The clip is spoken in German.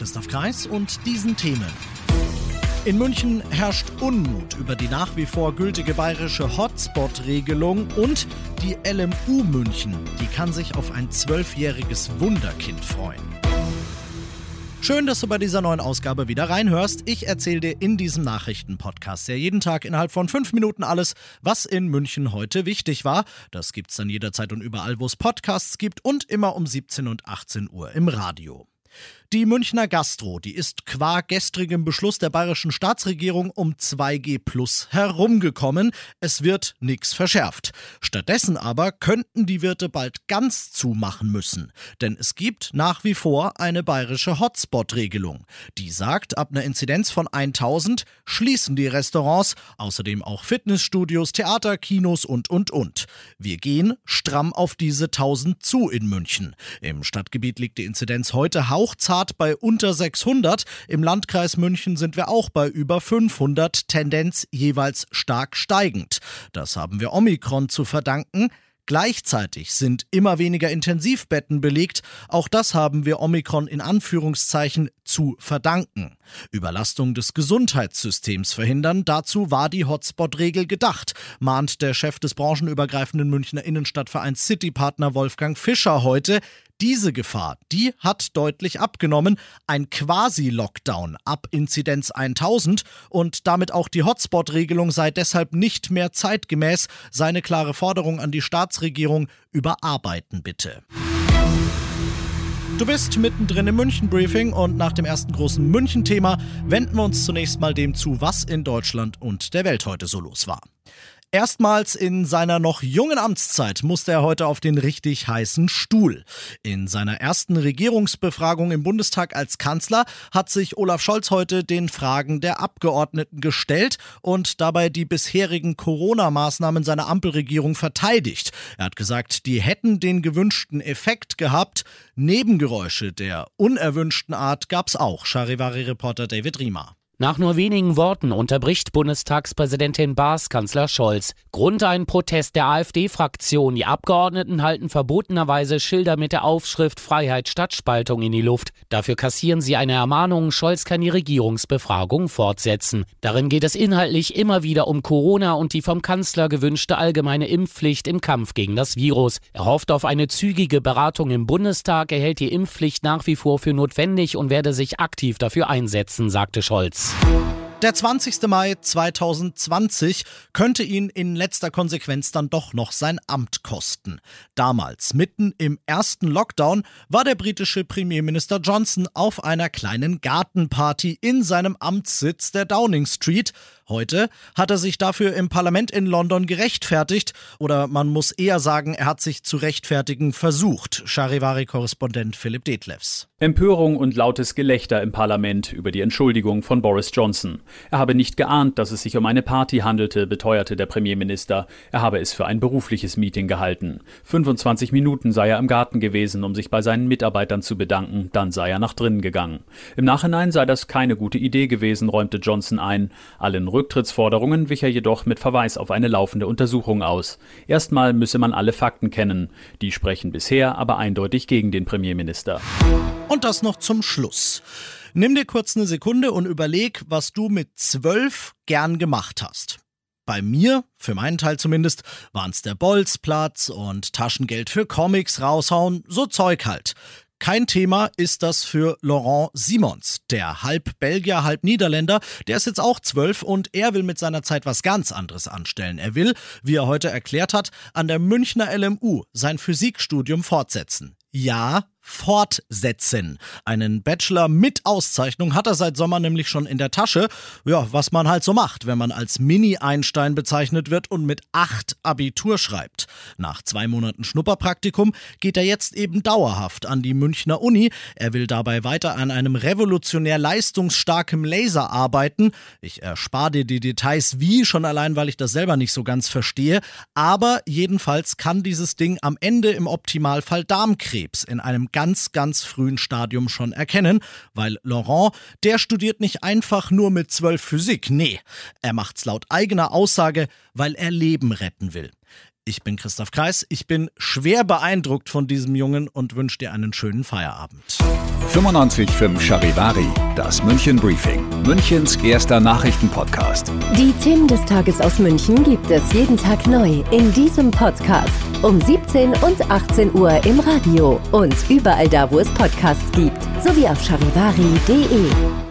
Christoph Kreis und diesen Themen. In München herrscht Unmut über die nach wie vor gültige bayerische Hotspot-Regelung und die LMU München, die kann sich auf ein zwölfjähriges Wunderkind freuen. Schön, dass du bei dieser neuen Ausgabe wieder reinhörst. Ich erzähle dir in diesem Nachrichtenpodcast ja jeden Tag innerhalb von fünf Minuten alles, was in München heute wichtig war. Das gibt's dann jederzeit und überall, wo es Podcasts gibt und immer um 17 und 18 Uhr im Radio. Die Münchner Gastro, die ist qua gestrigem Beschluss der bayerischen Staatsregierung um 2G Plus herumgekommen. Es wird nichts verschärft. Stattdessen aber könnten die Wirte bald ganz zumachen müssen. Denn es gibt nach wie vor eine bayerische Hotspot-Regelung. Die sagt, ab einer Inzidenz von 1000 schließen die Restaurants, außerdem auch Fitnessstudios, Theater, Kinos und, und, und. Wir gehen stramm auf diese 1000 zu in München. Im Stadtgebiet liegt die Inzidenz heute hauchzart Grad bei unter 600. Im Landkreis München sind wir auch bei über 500, Tendenz jeweils stark steigend. Das haben wir Omikron zu verdanken. Gleichzeitig sind immer weniger Intensivbetten belegt. Auch das haben wir Omikron in Anführungszeichen zu verdanken. Überlastung des Gesundheitssystems verhindern, dazu war die Hotspot-Regel gedacht, mahnt der Chef des branchenübergreifenden Münchner Innenstadtvereins Citypartner Wolfgang Fischer heute. Diese Gefahr, die hat deutlich abgenommen. Ein Quasi-Lockdown ab Inzidenz 1000 und damit auch die Hotspot-Regelung sei deshalb nicht mehr zeitgemäß. Seine klare Forderung an die Staatsregierung überarbeiten bitte. Du bist mittendrin im München-Briefing und nach dem ersten großen München-Thema wenden wir uns zunächst mal dem zu, was in Deutschland und der Welt heute so los war. Erstmals in seiner noch jungen Amtszeit musste er heute auf den richtig heißen Stuhl. In seiner ersten Regierungsbefragung im Bundestag als Kanzler hat sich Olaf Scholz heute den Fragen der Abgeordneten gestellt und dabei die bisherigen Corona-Maßnahmen seiner Ampelregierung verteidigt. Er hat gesagt, die hätten den gewünschten Effekt gehabt. Nebengeräusche der unerwünschten Art gab's auch. Charivari-Reporter David Riemer. Nach nur wenigen Worten unterbricht Bundestagspräsidentin Baas Kanzler Scholz. Grund ein Protest der AfD-Fraktion. Die Abgeordneten halten verbotenerweise Schilder mit der Aufschrift Freiheit statt Spaltung in die Luft. Dafür kassieren sie eine Ermahnung, Scholz kann die Regierungsbefragung fortsetzen. Darin geht es inhaltlich immer wieder um Corona und die vom Kanzler gewünschte allgemeine Impfpflicht im Kampf gegen das Virus. Er hofft auf eine zügige Beratung im Bundestag, er hält die Impfpflicht nach wie vor für notwendig und werde sich aktiv dafür einsetzen, sagte Scholz. Peace. Der 20. Mai 2020 könnte ihn in letzter Konsequenz dann doch noch sein Amt kosten. Damals, mitten im ersten Lockdown, war der britische Premierminister Johnson auf einer kleinen Gartenparty in seinem Amtssitz der Downing Street Heute hat er sich dafür im Parlament in London gerechtfertigt oder man muss eher sagen, er hat sich zu rechtfertigen versucht. Charivari-Korrespondent Philipp Detlefs. Empörung und lautes Gelächter im Parlament über die Entschuldigung von Boris Johnson. Er habe nicht geahnt, dass es sich um eine Party handelte, beteuerte der Premierminister. Er habe es für ein berufliches Meeting gehalten. 25 Minuten sei er im Garten gewesen, um sich bei seinen Mitarbeitern zu bedanken, dann sei er nach drinnen gegangen. Im Nachhinein sei das keine gute Idee gewesen, räumte Johnson ein. Allen Rücktrittsforderungen wich er jedoch mit Verweis auf eine laufende Untersuchung aus. Erstmal müsse man alle Fakten kennen. Die sprechen bisher aber eindeutig gegen den Premierminister. Und das noch zum Schluss. Nimm dir kurz eine Sekunde und überleg, was du mit zwölf gern gemacht hast. Bei mir, für meinen Teil zumindest, waren es der Bolzplatz und Taschengeld für Comics raushauen, so Zeug halt. Kein Thema ist das für Laurent Simons, der halb Belgier, halb Niederländer. Der ist jetzt auch zwölf und er will mit seiner Zeit was ganz anderes anstellen. Er will, wie er heute erklärt hat, an der Münchner LMU sein Physikstudium fortsetzen. Ja, fortsetzen. Einen Bachelor mit Auszeichnung hat er seit Sommer nämlich schon in der Tasche. Ja, was man halt so macht, wenn man als Mini-Einstein bezeichnet wird und mit acht Abitur schreibt. Nach zwei Monaten Schnupperpraktikum geht er jetzt eben dauerhaft an die Münchner Uni. Er will dabei weiter an einem revolutionär leistungsstarken Laser arbeiten. Ich erspare dir die Details wie, schon allein, weil ich das selber nicht so ganz verstehe. Aber jedenfalls kann dieses Ding am Ende im Optimalfall Darmkrebs in einem ganz, ganz frühen Stadium schon erkennen, weil Laurent, der studiert nicht einfach nur mit zwölf Physik, nee, er macht's laut eigener Aussage, weil er Leben retten will. Ich bin Christoph Kreis, ich bin schwer beeindruckt von diesem Jungen und wünsche dir einen schönen Feierabend. 95.5 Charivari, das München Briefing, Münchens erster Nachrichtenpodcast. Die Themen des Tages aus München gibt es jeden Tag neu in diesem Podcast. Um 17 und 18 Uhr im Radio und überall da, wo es Podcasts gibt, sowie auf charivari.de.